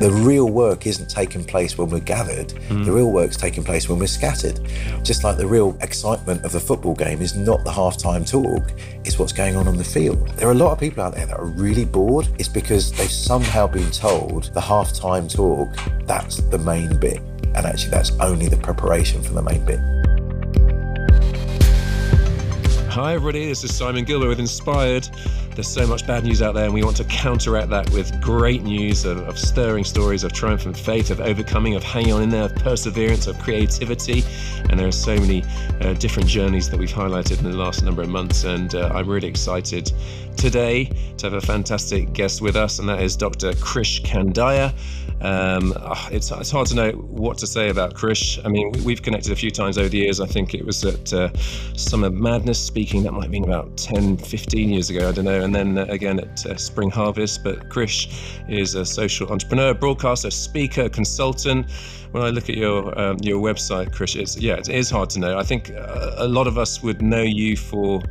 The real work isn't taking place when we're gathered. Mm. The real work's taking place when we're scattered. Just like the real excitement of the football game is not the halftime talk, it's what's going on on the field. There are a lot of people out there that are really bored. It's because they've somehow been told the halftime talk, that's the main bit. And actually, that's only the preparation for the main bit. Hi, everybody. This is Simon Gilbert with Inspired. There's so much bad news out there, and we want to counteract that with great news of, of stirring stories of triumphant faith, of overcoming, of hanging on in there, of perseverance, of creativity. And there are so many uh, different journeys that we've highlighted in the last number of months. And uh, I'm really excited today to have a fantastic guest with us, and that is Dr. Krish Kandiah. Um, ah, it's, it's hard to know what to say about Krish. I mean, we've connected a few times over the years. I think it was at uh, Summer Madness speaking, that might have been about 10, 15 years ago, I don't know. And then uh, again at uh, Spring Harvest. But Krish is a social entrepreneur, broadcaster, speaker, consultant. When I look at your um, your website, Krish, it's yeah, it is hard to know. I think uh, a lot of us would know you for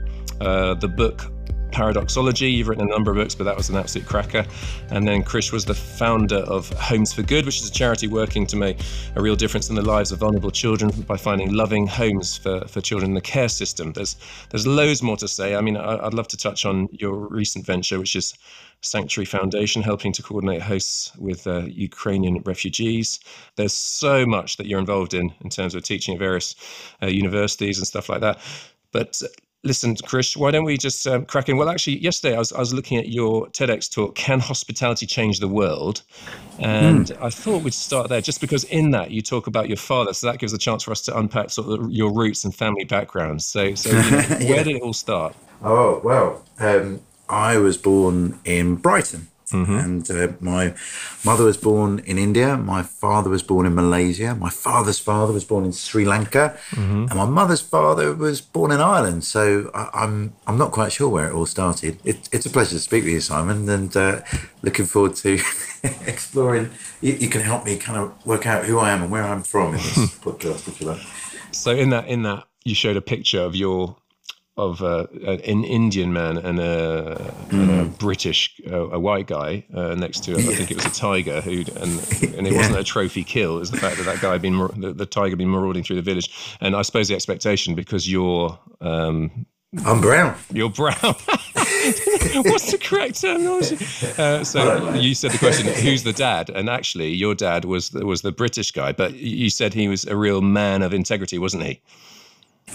uh, the book Paradoxology. You've written a number of books, but that was an absolute cracker. And then Krish was the founder of Homes for Good, which is a charity working to make a real difference in the lives of vulnerable children by finding loving homes for, for children in the care system. There's there's loads more to say. I mean, I'd love to touch on your recent venture, which is Sanctuary Foundation, helping to coordinate hosts with uh, Ukrainian refugees. There's so much that you're involved in in terms of teaching at various uh, universities and stuff like that. But listen, Krish, why don't we just um, crack in? Well, actually, yesterday I was, I was looking at your TEDx talk, Can Hospitality Change the World? And mm. I thought we'd start there just because in that you talk about your father. So that gives a chance for us to unpack sort of your roots and family backgrounds. So, so you know, yeah. where did it all start? Oh, well, um, I was born in Brighton. Mm-hmm. And uh, my mother was born in India. My father was born in Malaysia. My father's father was born in Sri Lanka, mm-hmm. and my mother's father was born in Ireland. So I, am I'm, I'm not quite sure where it all started. It, it's a pleasure to speak with you, Simon, and uh, looking forward to exploring. You, you, can help me kind of work out who I am and where I'm from in this podcast, if you like. So in that in that you showed a picture of your of uh, an Indian man and a, mm. and a mm. British, uh, a white guy uh, next to it. I think it was a tiger who, and and it yeah. wasn't a trophy kill. It was the fact that that guy had been the, the tiger had been marauding through the village. And I suppose the expectation because you're. Um, I'm brown. You're brown. What's the correct terminology? Uh, so you said the question, "Who's the dad?" And actually, your dad was was the British guy, but you said he was a real man of integrity, wasn't he?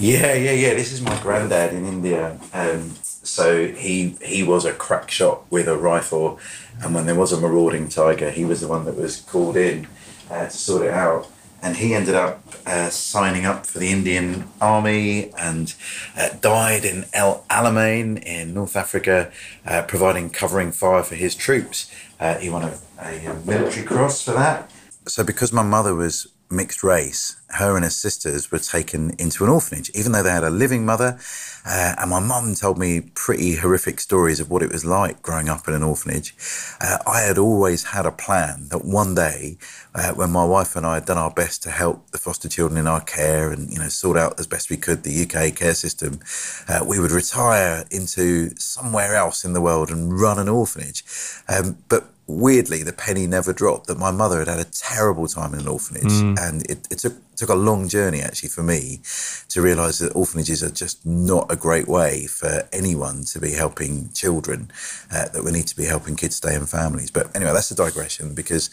Yeah, yeah, yeah. This is my granddad in India. Um, so he he was a crack shot with a rifle, and when there was a marauding tiger, he was the one that was called in uh, to sort it out. And he ended up uh, signing up for the Indian Army and uh, died in El Alamein in North Africa, uh, providing covering fire for his troops. Uh, he won a, a military cross for that. So, because my mother was mixed race, her and her sisters were taken into an orphanage, even though they had a living mother. Uh, and my mum told me pretty horrific stories of what it was like growing up in an orphanage. Uh, I had always had a plan that one day, uh, when my wife and I had done our best to help the foster children in our care and you know sort out as best we could the UK care system, uh, we would retire into somewhere else in the world and run an orphanage. Um, but weirdly, the penny never dropped that my mother had had a terrible time in an orphanage. Mm. And it, it, took, took a long journey, actually, for me to realize that orphanages are just not a great way for anyone to be helping children, uh, that we need to be helping kids stay in families. But anyway, that's a digression because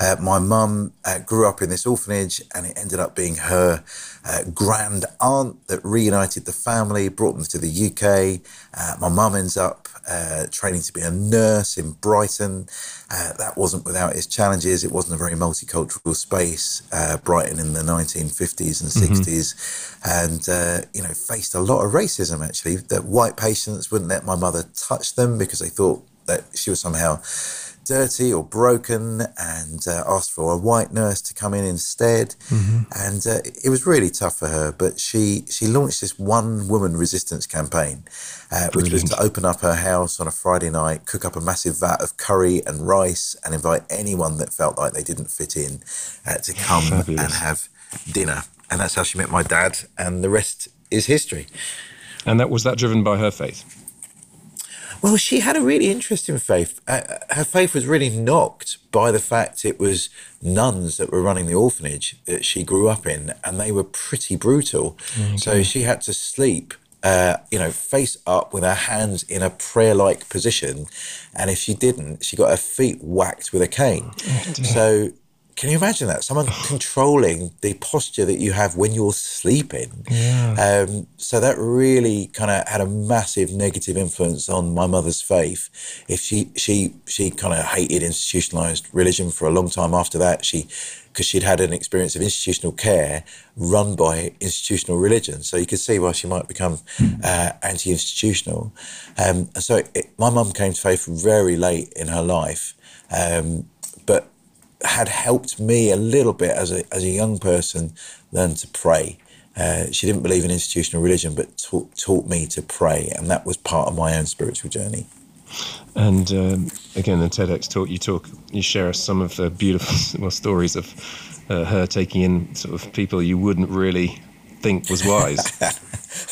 uh, my mum uh, grew up in this orphanage and it ended up being her uh, grand aunt that reunited the family, brought them to the UK. Uh, my mum ends up uh, training to be a nurse in Brighton. Uh, that wasn't without its challenges. It wasn't a very multicultural space, Brighton in the 1950s and mm-hmm. 60s, and you know faced a lot of racism. Actually, that white patients wouldn't let my mother touch them because they thought that she was somehow dirty or broken and uh, asked for a white nurse to come in instead. Mm-hmm. And uh, it was really tough for her. But she, she launched this one woman resistance campaign, uh, which was to open up her house on a Friday night, cook up a massive vat of curry and rice, and invite anyone that felt like they didn't fit in uh, to come Fabulous. and have dinner. And that's how she met my dad. And the rest is history. And that was that driven by her faith? Well, she had a really interesting faith. Uh, her faith was really knocked by the fact it was nuns that were running the orphanage that she grew up in, and they were pretty brutal. Okay. So she had to sleep uh, you know, face up with her hands in a prayer like position. And if she didn't, she got her feet whacked with a cane. Oh, so can you imagine that? Someone controlling the posture that you have when you're sleeping. Yeah. Um, so that really kind of had a massive negative influence on my mother's faith. If she she she kind of hated institutionalized religion for a long time after that, she because she'd had an experience of institutional care run by institutional religion. So you could see why she might become uh, anti-institutional. Um, so it, my mum came to faith very late in her life. Um, had helped me a little bit as a, as a young person learn to pray. Uh, she didn't believe in institutional religion, but taught, taught me to pray, and that was part of my own spiritual journey. And um, again, the TEDx talk, you talk, you share us some of the beautiful well, stories of uh, her taking in sort of people you wouldn't really think was wise.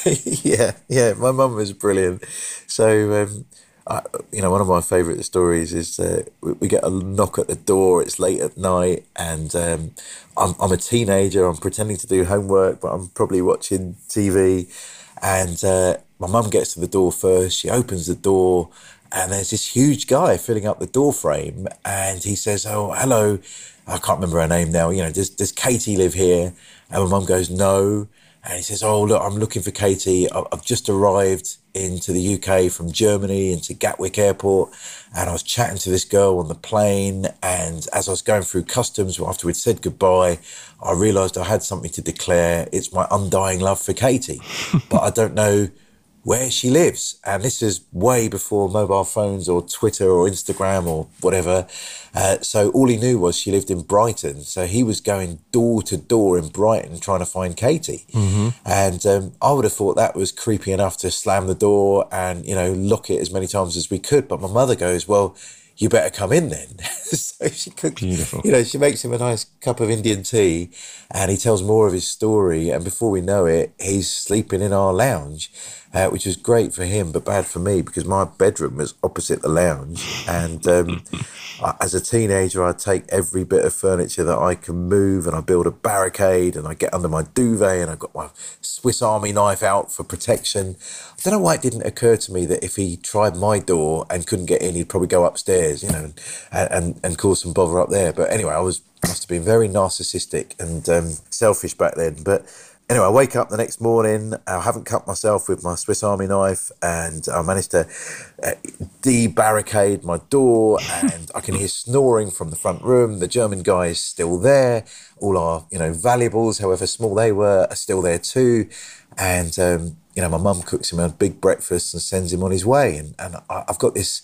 yeah, yeah, my mum was brilliant. So um, You know, one of my favourite stories is uh, we, we, get a knock at the door. It's late at night, and um, I'm, I'm a teenager. I'm pretending to do homework, but I'm probably watching TV. And uh, my mum gets to the door first. She opens the door, and there's this huge guy filling up the door frame. And he says, "Oh, hello." I can't remember her name now. You know, does does Katie live here? And my mum goes, "No." And he says, "Oh, look, I'm looking for Katie. I've just arrived into the UK from Germany into Gatwick Airport, and I was chatting to this girl on the plane. And as I was going through customs, after we'd said goodbye, I realised I had something to declare. It's my undying love for Katie, but I don't know." Where she lives. And this is way before mobile phones or Twitter or Instagram or whatever. Uh, so all he knew was she lived in Brighton. So he was going door to door in Brighton trying to find Katie. Mm-hmm. And um, I would have thought that was creepy enough to slam the door and, you know, lock it as many times as we could. But my mother goes, well, you better come in then. so she cooks, Beautiful. you know, she makes him a nice cup of Indian tea and he tells more of his story. And before we know it, he's sleeping in our lounge uh, which was great for him, but bad for me because my bedroom was opposite the lounge. And um, I, as a teenager, I'd take every bit of furniture that I can move and I build a barricade and I get under my duvet and I got my Swiss Army knife out for protection. I don't know why it didn't occur to me that if he tried my door and couldn't get in, he'd probably go upstairs, you know, and, and, and cause some bother up there. But anyway, I was must have been very narcissistic and um, selfish back then. But anyway, I wake up the next morning. I haven't cut myself with my Swiss Army knife, and I managed to uh, debarricade my door. And I can hear snoring from the front room. The German guy is still there. All our, you know, valuables, however small they were, are still there too. And um, you know, my mum cooks him a big breakfast and sends him on his way. And and I, I've got this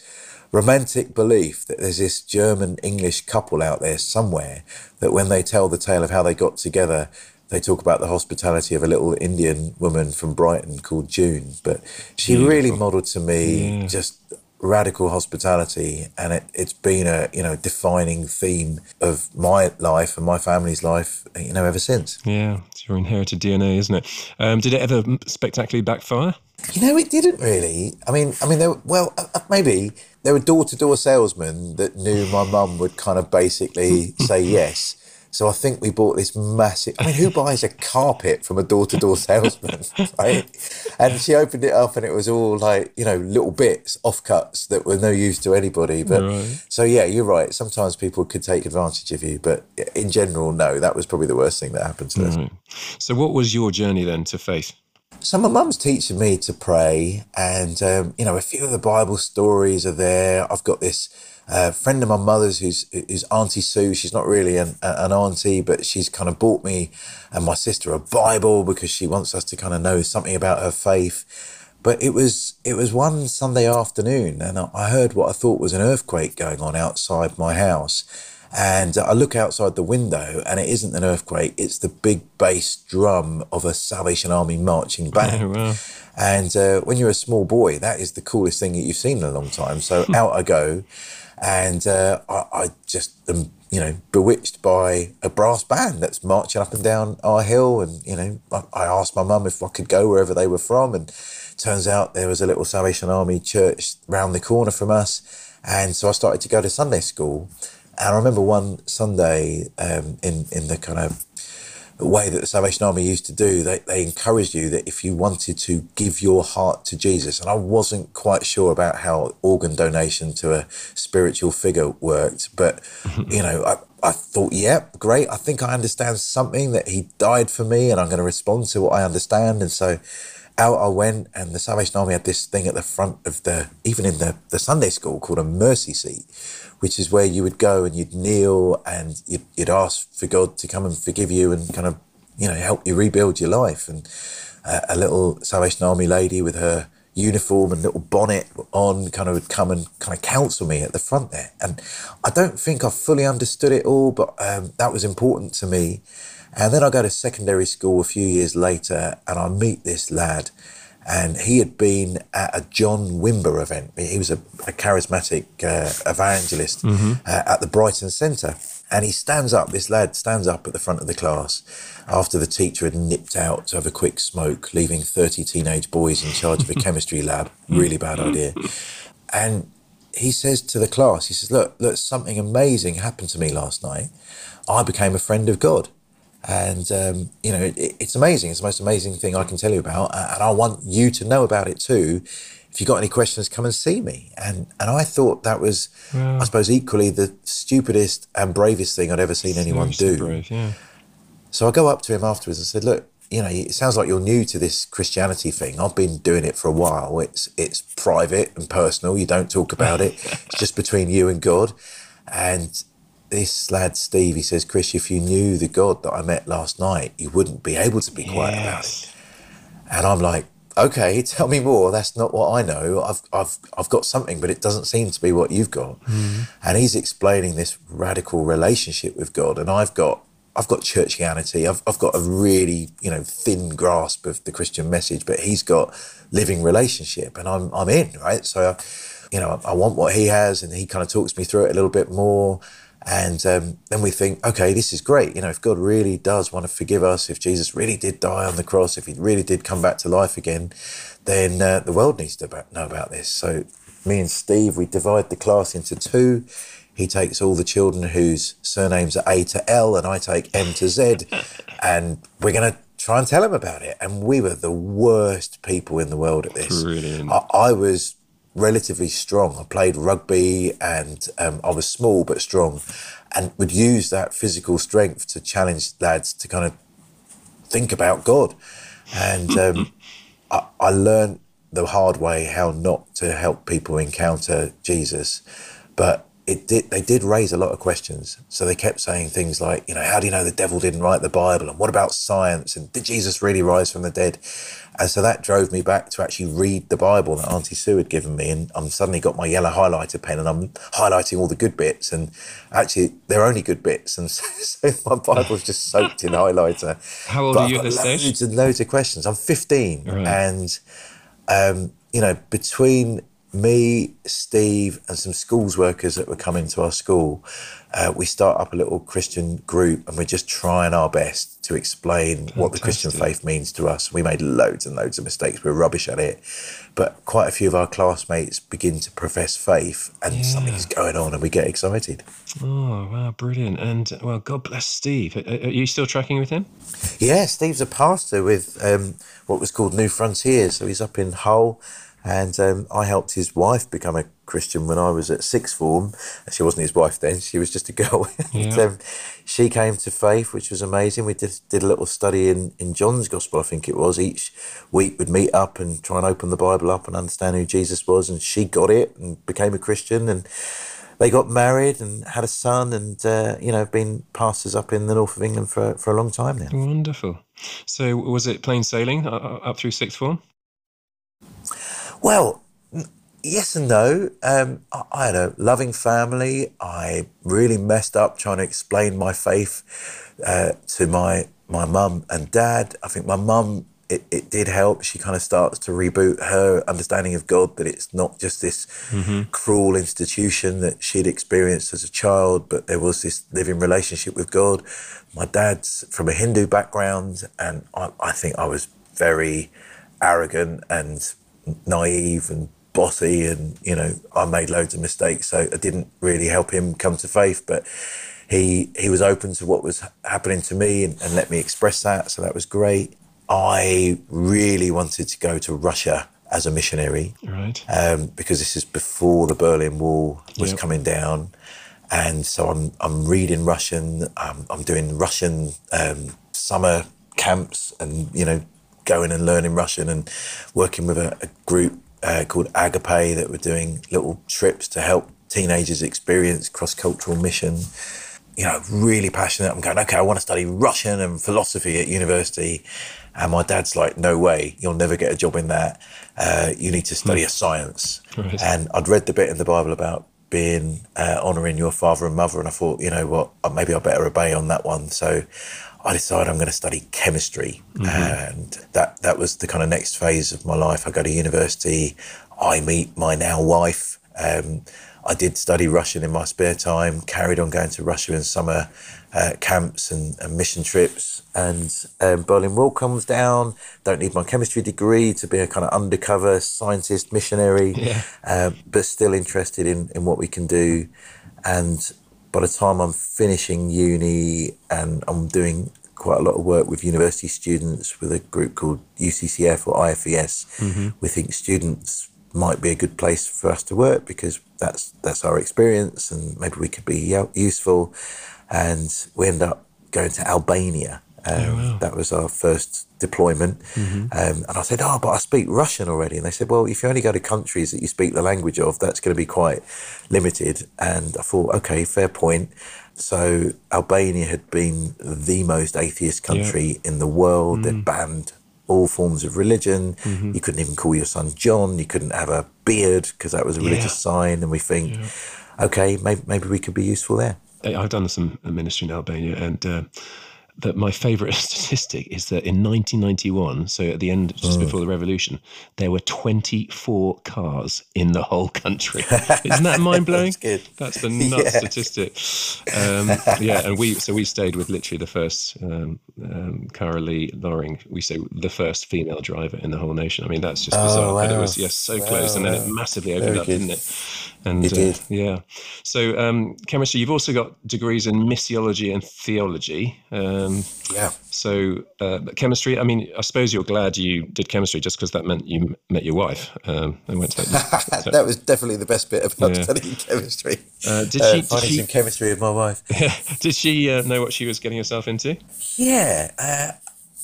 romantic belief that there's this German English couple out there somewhere that when they tell the tale of how they got together, they talk about the hospitality of a little Indian woman from Brighton called June, but she Beautiful. really modelled to me just radical hospitality, and it, it's been a you know defining theme of my life and my family's life, you know, ever since. Yeah, it's your inherited DNA, isn't it? Um, did it ever spectacularly backfire? You know, it didn't really. I mean, I mean, there, well, uh, uh, maybe there were door-to-door salesmen that knew my mum would kind of basically say yes so I think we bought this massive. I mean, who buys a carpet from a door to door salesman, right? And she opened it up, and it was all like you know little bits, offcuts that were no use to anybody. But right. so yeah, you're right. Sometimes people could take advantage of you, but in general, no. That was probably the worst thing that happened to us. So, what was your journey then to faith? So my mum's teaching me to pray, and um, you know, a few of the Bible stories are there. I've got this a friend of my mother's who's who's Auntie Sue. She's not really an, an auntie, but she's kind of bought me and my sister a Bible because she wants us to kind of know something about her faith. But it was it was one Sunday afternoon, and I heard what I thought was an earthquake going on outside my house. And I look outside the window, and it isn't an earthquake; it's the big bass drum of a Salvation Army marching band. Oh, wow. And uh, when you're a small boy, that is the coolest thing that you've seen in a long time. So out I go and uh, I, I, just am, you know, bewitched by a brass band that's marching up and down our hill. And you know, I, I asked my mum if I could go wherever they were from, and turns out there was a little Salvation Army church round the corner from us. And so I started to go to Sunday school. And I remember one Sunday um, in, in the kind of way that the Salvation Army used to do, they, they encouraged you that if you wanted to give your heart to Jesus, and I wasn't quite sure about how organ donation to a spiritual figure worked, but you know, I, I thought, yeah, great. I think I understand something that he died for me, and I'm going to respond to what I understand. And so out I went, and the Salvation Army had this thing at the front of the, even in the, the Sunday school called a mercy seat, which is where you would go and you'd kneel and you'd, you'd ask for God to come and forgive you and kind of, you know, help you rebuild your life. And uh, a little Salvation Army lady with her uniform and little bonnet on kind of would come and kind of counsel me at the front there. And I don't think I fully understood it all, but um, that was important to me. And then I go to secondary school a few years later and I meet this lad. And he had been at a John Wimber event. He was a, a charismatic uh, evangelist uh, at the Brighton Centre. And he stands up, this lad stands up at the front of the class after the teacher had nipped out to have a quick smoke, leaving 30 teenage boys in charge of a chemistry lab. Really bad idea. And he says to the class, he says, Look, look, something amazing happened to me last night. I became a friend of God. And, um, you know, it, it's amazing. It's the most amazing thing I can tell you about. And I want you to know about it too. If you've got any questions, come and see me. And and I thought that was, I suppose, equally the stupidest and bravest thing I'd ever seen anyone do. brave, yeah. So I go up to him afterwards and said, "Look, you know, it sounds like you're new to this Christianity thing. I've been doing it for a while. It's it's private and personal. You don't talk about it. it's just between you and God." And this lad Steve, he says, "Krish, if you knew the God that I met last night, you wouldn't be able to be quiet about it." And I'm like, "Okay, tell me more. That's not what I know. I've I've I've got something, but it doesn't seem to be what you've got." Mm-hmm. And he's explaining this radical relationship with God, and I've got I've got churchianity. I've I've got a really you know thin grasp of the Christian message, but he's got living relationship, and I'm I'm in right. So, I, you know, I want what he has, and he kind of talks me through it a little bit more. And um, then we think, okay, this is great. You know, if God really does want to forgive us, if Jesus really did die on the cross, if he really did come back to life again, then uh, the world needs to know about this. So me and Steve, we divide the class into two. He takes all the children whose surnames are A to L, and I take M to Z, and we're going to try and tell him about it. And we were the worst people in the world at this. Brilliant. I, I was relatively strong. I played rugby and um, I was small but strong and would use that physical strength to challenge lads to kind of think about God. And um, I, I learned the hard way how not to help people encounter Jesus. But it did they did raise a lot of questions. So they kept saying things like, you know, how do you know the devil didn't write the Bible? And what about science? And did Jesus really rise from the dead? And so that drove me back to actually read the Bible that Auntie Sue had given me. And I'm suddenly got my yellow highlighter pen and I'm highlighting all the good bits. And actually, they're only good bits. And so, so my Bible's just soaked in highlighter. How old But are you at this loads stage? and loads of questions. I'm 15. Right. And, um, you know, between me, Steve, and some schools workers that were coming to our school, uh, we start up a little Christian group and we're just trying our best to explain what the Christian faith means to us. We made loads and loads of mistakes. We're rubbish at it. But quite a few of our classmates begin to profess faith and Yeah. something's going on and we get excited. Oh, wow, brilliant. And, well, God bless Steve. Are, are you still tracking with him? Yeah, Steve's a pastor with um, what was called New Frontiers. So he's up in Hull. And um, I helped his wife become a Christian when I was at sixth form. She wasn't his wife then, she was just a girl. And, um, she came to faith, which was amazing. We did, did a little study in, in John's Gospel, I think it was. Each week we'd meet up and try and open the Bible up and understand who Jesus was. And she got it and became a Christian. And they got married and had a son and, uh, you know, been pastors up in the north of England for, for a long time now. Wonderful. So, was it plain sailing uh, uh, up through sixth form? Well, yes and no. Um, I, I had a loving family. I really messed up trying to explain my faith uh, to my my mum and dad. I think my mum. It, it did help. She kind of starts to reboot her understanding of God that it's not just this cruel institution that she'd experienced as a child, but there was this living relationship with God. My dad's from a Hindu background, and I, I think I was very arrogant and naive and bossy, and you know, I made loads of mistakes, so I didn't really help him come to faith. But he he was open to what was happening to me and, and let me express that, so that was great. I really wanted to go to Russia as a missionary, Right. um, because this is before the Berlin Wall was Yep. coming down, and so I'm I'm reading Russian. I'm, I'm doing Russian um, summer camps, and you know, going and learning Russian, and working with a, a group uh, called Agape that were doing little trips to help teenagers experience cross cultural mission. You know, really passionate. I'm going, okay, I want to study Russian and philosophy at university. And my dad's like, no way, you'll never get a job in that. Uh, you need to study a science. Right. And I'd read the bit in the Bible about being uh, honouring your father and mother, and I thought, you know what, uh, maybe I better obey on that one. So I decided I'm going to study chemistry, and that that was the kind of next phase of my life. I go to university, I meet my now wife. Um, I did study Russian in my spare time, carried on going to Russia in summer uh, camps and, and mission trips. And um, Berlin Wall comes down. Don't need my chemistry degree to be a kind of undercover scientist missionary, Yeah. uh, but still interested in, in what we can do. And by the time I'm finishing uni and I'm doing quite a lot of work with university students with a group called UCCF or IFES, mm-hmm. we think students might be a good place for us to work because that's that's our experience and maybe we could be useful. And we end up going to Albania. Um, That was our first deployment. Um, and I said, Oh, but I speak Russian already. And they said, Well, if you only go to countries that you speak the language of, that's going to be quite limited. And I thought, Okay, fair point. So Albania had been the most atheist country in the world. They'd banned all forms of religion. You couldn't even call your son John. You couldn't have a beard because that was a religious sign. And we think, okay, maybe, maybe we could be useful there. I've done some ministry in Albania, and uh, that my favourite statistic is that in 1991, so at the end, just before the revolution, there were 24 cars in the whole country. Isn't that mind blowing? That's. That's the nuts Yeah. statistic. Um, yeah, and we so we stayed with literally the first um, um, Cara Lee Loring. We say the first female driver in the whole nation. I mean, that's just bizarre. But it was yes, so close, and then it massively opened Very up, good. didn't it? And uh, yeah. So um, chemistry. You've also got degrees in missiology and theology. Um, Yeah. so uh, chemistry. I mean, I suppose you're glad you did chemistry just because that meant you m- met your wife um, and went to. that was definitely the best bit about Yeah. studying chemistry. Uh, did Uh, she? Did finding she, some chemistry with my wife. did she uh, know what she was getting herself into? Yeah, uh,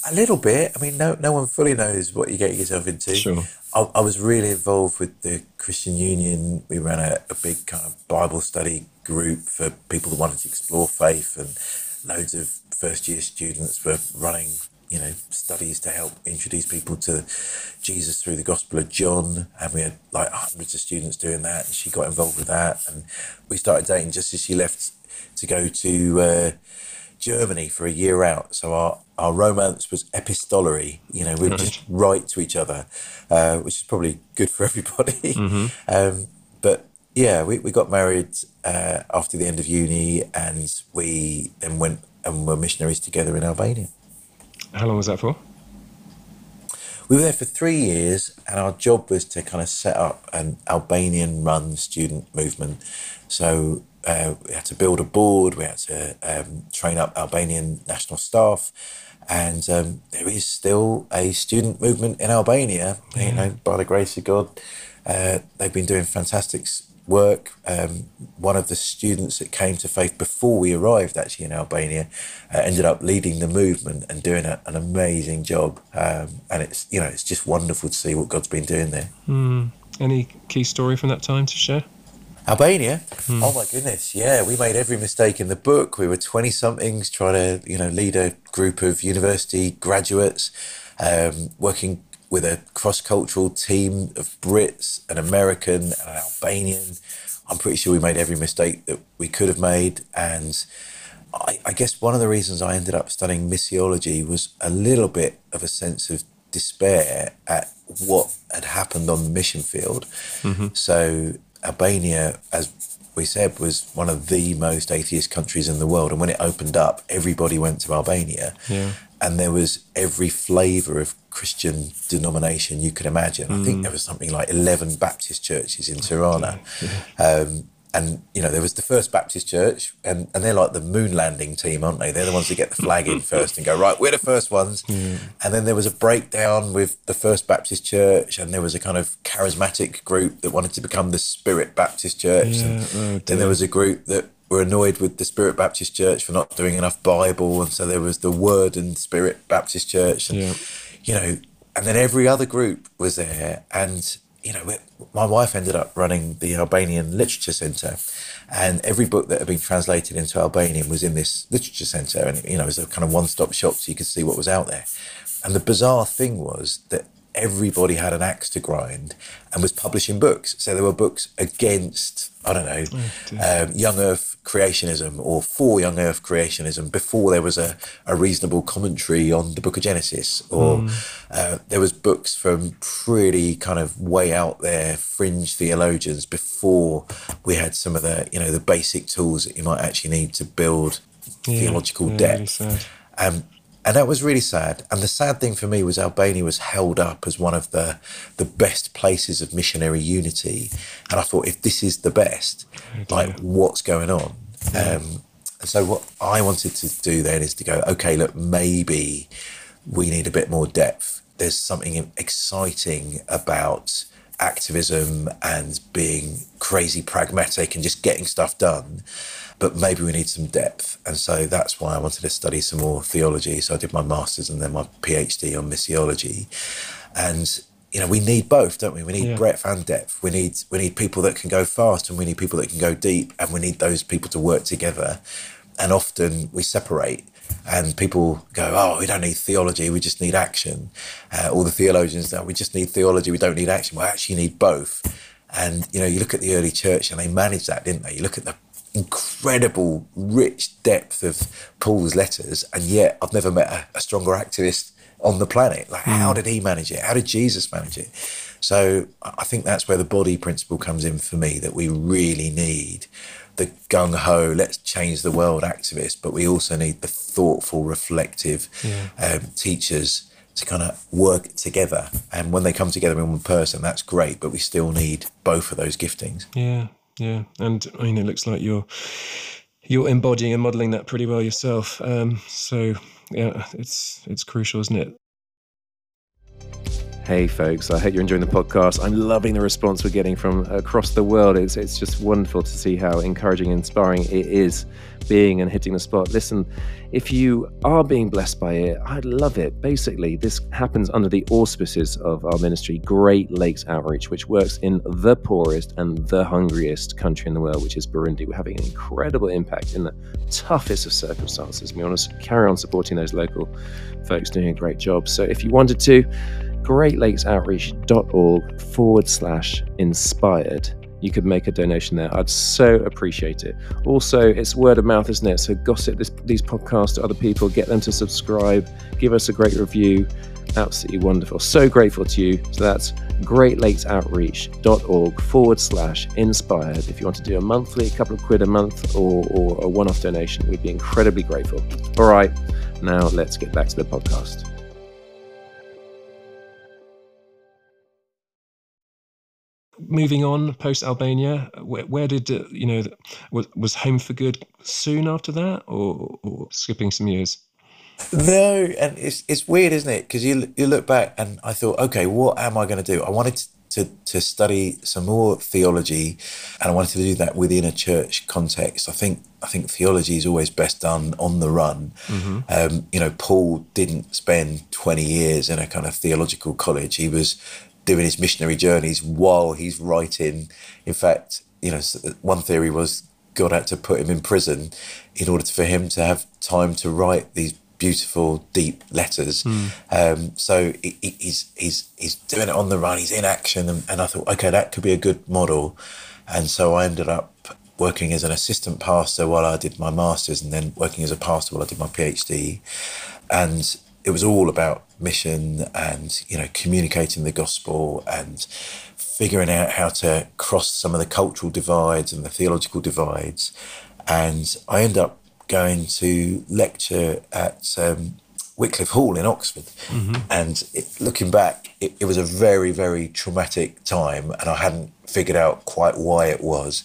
a little bit. I mean, no, no one fully knows what you get yourself into. Sure. I, I was really involved with the Christian Union. We ran a, a big kind of Bible study group for people who wanted to explore faith, and loads of first year students were running, you know, studies to help introduce people to Jesus through the Gospel of John. And we had like hundreds of students doing that, and she got involved with that. And we started dating just as she left to go to. Uh, Germany for a year out. So our, our romance was epistolary. You know, we'd just write to each other, uh, which is probably good for everybody. Um, but yeah, we, we got married uh, after the end of uni and we then went and were missionaries together in Albania. How long was that for? We were there for three years, and our job was to kind of set up an Albanian run student movement. So uh, we had to build a board, we had to um, train up Albanian national staff, and um, there is still a student movement in Albania. You know, by the grace of God, uh, they've been doing fantastic work. Um, one of the students that came to faith before we arrived, actually in Albania, uh, ended up leading the movement and doing a, an amazing job. Um, and it's you know it's just wonderful to see what God's been doing there. Any key story from that time to share? Albania. Oh my goodness, yeah, we made every mistake in the book. We were twenty somethings trying to, you know, lead a group of university graduates, um, working with a cross cultural team of Brits, an American, and an Albanian. I'm pretty sure we made every mistake that we could have made, and I, I guess one of the reasons I ended up studying missiology was a little bit of a sense of despair at what had happened on the mission field. So Albania, as we said was one of the most atheist countries in the world. And when it opened up, everybody went to Albania. Yeah. And there was every flavour of Christian denomination you could imagine. I think there was something like 11 Baptist churches in Tirana. Um, and, you know, there was the First Baptist Church, and, and they're like the moon landing team, aren't they? They're the ones that get the flag in first and go, right, we're the first ones. And then there was a breakdown with the First Baptist Church, and there was a kind of charismatic group that wanted to become the Spirit Baptist Church. And oh then there was a group that were annoyed with the Spirit Baptist Church for not doing enough Bible, and so there was the Word and Spirit Baptist Church, and Yeah. you know, and then every other group was there, and you know, my wife ended up running the Albanian Literature Centre, and every book that had been translated into Albanian was in this literature centre, and you know, it was a kind of one-stop shop, so you could see what was out there. And the bizarre thing was that everybody had an axe to grind and was publishing books. So there were books against, I don't know, um, young Earth creationism or for young Earth creationism before there was a, a reasonable commentary on the Book of Genesis, or uh, there was books from pretty kind of way out there fringe theologians before we had some of the you know the basic tools that you might actually need to build theological yeah, depth. Um, and that was really sad. And the sad thing for me was Albania was held up as one of the the best places of missionary unity. And I thought, if this is the best, like what's going on? Um, and so what I wanted to do then is to go, okay, look, maybe we need a bit more depth. There's something exciting about activism and being crazy pragmatic and just getting stuff done. But maybe we need some depth. And so that's why I wanted to study some more theology. So I did my master's and then my PhD on missiology. And you know, we need both, don't we? We need Yeah. breadth and depth. We need we need people that can go fast and we need people that can go deep and we need those people to work together. And often we separate and people go, oh, we don't need theology, we just need action. Uh, all the theologians know we just need theology, we don't need action. Well, actually, you need both. And you know, you look at the early church, and they managed that, didn't they? You look at the incredible, rich depth of Paul's letters, and yet I've never met a, a stronger activist on the planet. Like, how did he manage it? How did Jesus manage it? So I think that's where the body principle comes in for me. That we really need the gung ho, let's change the world activist, but we also need the thoughtful, reflective um, teachers to kind of work together. And when they come together in one person, that's great, but we still need both of those giftings. Yeah, yeah, and I mean, it looks like you're you're embodying and modelling that pretty well yourself. Um, so yeah, it's it's crucial, isn't it? Hey, folks! I hope you're enjoying the podcast. I'm loving the response we're getting from across the world. It's it's just wonderful to see how encouraging and inspiring it is being and hitting the spot. Listen, if you are being blessed by it, I'd love it. Basically, this happens under the auspices of our ministry, Great Lakes Outreach, which works in the poorest and the hungriest country in the world, which is Burundi. We're having an incredible impact in the toughest of circumstances. We want to carry on supporting those local folks doing a great job. So if you wanted to, greatlakesoutreach.org forward slash inspired. You could make a donation there. I'd so appreciate it. Also, it's word of mouth, isn't it? So gossip this, these podcasts to other people, get them to subscribe, give us a great review. Absolutely wonderful. So grateful to you. So that's greatlakesoutreach.org forward slash inspired. If you want to do a monthly, a couple of quid a month, or, or a one off donation, we'd be incredibly grateful. All right, now let's get back to the podcast. Moving on post Albania, where, where did uh, you know was was Home for Good soon after that, or, or skipping some years? No, and it's it's weird, isn't it? Because you you look back, and I thought, okay, what am I going to do? I wanted to to study some more theology, and I wanted to do that within a church context. I think I think theology is always best done on the run. Um, you know, Paul didn't spend twenty years in a kind of theological college. He was doing his missionary journeys while he's writing. In fact, you know, one theory was God had to put him in prison in order for him to have time to write these beautiful, deep letters. Um, so he, he- he's he's he's doing it on the run. He's in action, and, and I thought, okay, that could be a good model. And so I ended up working as an assistant pastor while I did my masters, and then working as a pastor while I did my PhD. And it was all about mission and you know communicating the gospel and figuring out how to cross some of the cultural divides and the theological divides and I end up going to lecture at um, Wycliffe Hall in Oxford. Mm-hmm. And it, looking back, it, it, was a very, very traumatic time, and I hadn't figured out quite why it was.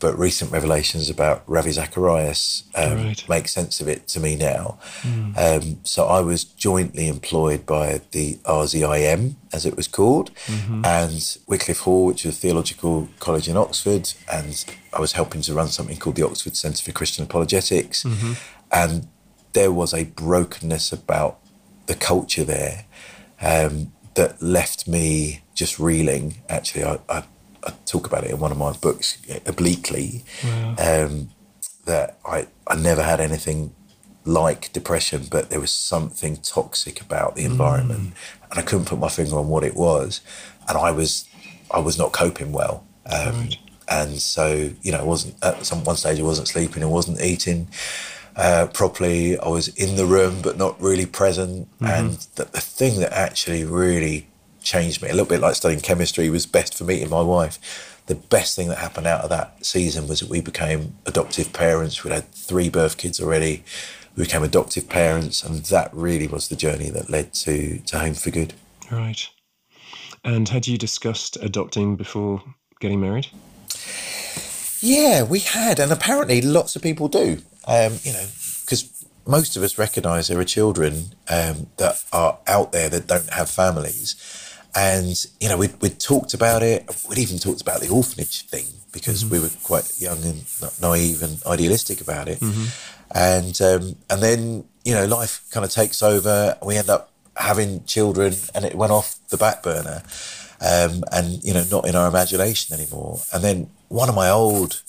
But recent revelations about Ravi Zacharias um, right. make sense of it to me now. Mm. Um, so I was jointly employed by the RZIM, as it was called, mm-hmm. and Wycliffe Hall, which is a theological college in Oxford, and I was helping to run something called the Oxford Centre for Christian Apologetics. Mm-hmm. And there was a brokenness about the culture there um, that left me just reeling. Actually, I, I, I, talk about it in one of my books obliquely. Wow. Um, that I, I never had anything like depression, but there was something toxic about the environment, mm. and I couldn't put my finger on what it was, and I was I was not coping well. Um, right. And so, you know, I wasn't at some one stage. I wasn't sleeping. I wasn't eating uh, properly. I was in the room, but not really present. Mm-hmm. And the, the thing that actually really changed me, a little bit like studying chemistry, was best for meeting my wife. The best thing that happened out of that season was that we became adoptive parents. We'd had three birth kids already. We became adoptive parents, and that really was the journey that led to to Home for Good. Right. And had you discussed adopting before getting married? Yeah, we had, and apparently lots of people do. Um, you know, because most of us recognise there are children um, that are out there that don't have families, and you know, we'd, we'd talked about it. We'd even talked about the orphanage thing because mm-hmm. we were quite young and naive and idealistic about it. Mm-hmm. And um, and then you know, life kind of takes over. We end up having children, and it went off the back burner. Um, and you know, not in our imagination anymore. And then one of my old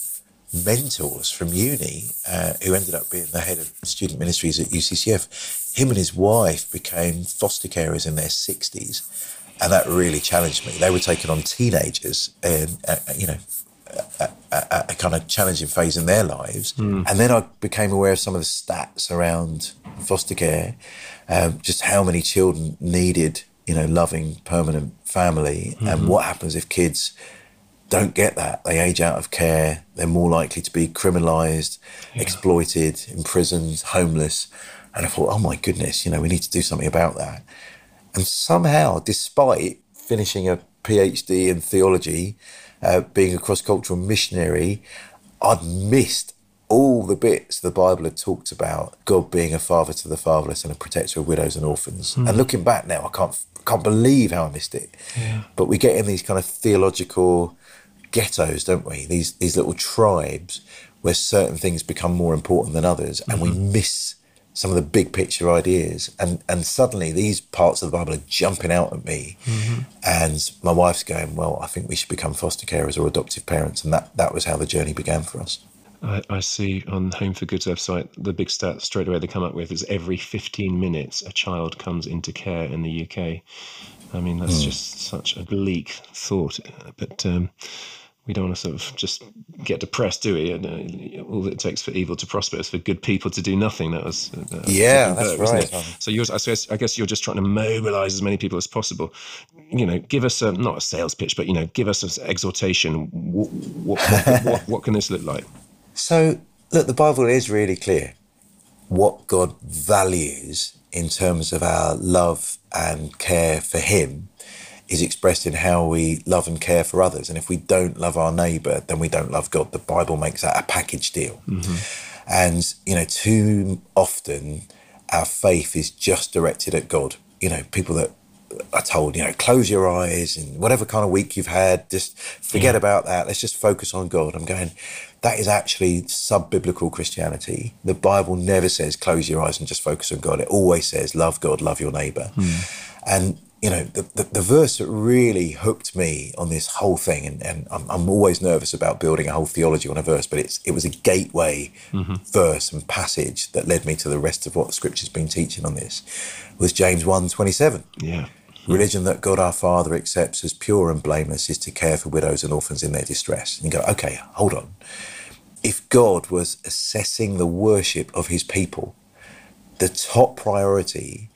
mentors from uni, uh, who ended up being the head of student ministries at UCCF, him and his wife became foster carers in their 60s. And that really challenged me. They were taking on teenagers and, uh, you know, a, a, a, kind of challenging phase in their lives. Mm. And then I became aware of some of the stats around foster care, um, just how many children needed, you know, loving, permanent family, mm-hmm. and what happens if kids don't get that. They age out of care. They're more likely to be criminalised, yeah. exploited, imprisoned, homeless. And I thought, oh my goodness, you know, we need to do something about that. And somehow, despite finishing a PhD in theology, uh, being a cross cultural missionary, I'd missed all the bits the Bible had talked about God being a father to the fatherless and a protector of widows and orphans. Mm. And looking back now, I can't can't believe how I missed it. Yeah. But we get in these kind of theological ghettos, don't we? These these little tribes where certain things become more important than others, and mm-hmm. we miss some of the big picture ideas. And and suddenly these parts of the Bible are jumping out at me, mm-hmm. and my wife's going, "Well, I think we should become foster carers or adoptive parents," and that that was how the journey began for us. I, I, see on Home for Good's website the big stat straight away they come up with is every 15 minutes a child comes into care in the UK. I mean, that's mm. just such a bleak thought. But um, we don't want to sort of just get depressed, do we? And uh, all it takes for evil to prosper is for good people to do nothing. That was, uh, yeah, that's right. So yours, I guess, I guess you're just trying to mobilize as many people as possible. You know, give us a not a sales pitch, but you know, give us an exhortation. What, what, what, what can this look like? So, look, the Bible is really clear what God values in terms of our love and care for Him is expressed in how we love and care for others. And if we don't love our neighbour, then we don't love God. The Bible makes that a package deal. Mm-hmm. And, you know, too often our faith is just directed at God. You know, people that are told, you know, close your eyes and whatever kind of week you've had, just forget yeah. about that. Let's just focus on God. I'm going, that is actually sub biblical Christianity. The Bible never says close your eyes and just focus on God. It always says love God, love your neighbor. Mm. And you know, the, the, the, verse that really hooked me on this whole thing, and, and I'm, I'm, always nervous about building a whole theology on a verse, but it's it was a gateway mm-hmm. verse and passage that led me to the rest of what the scripture's been teaching on this, was James 1 27. Yeah. Religion that God our Father accepts as pure and blameless is to care for widows and orphans in their distress. And you go, okay, hold on. If God was assessing the worship of his people, the top priority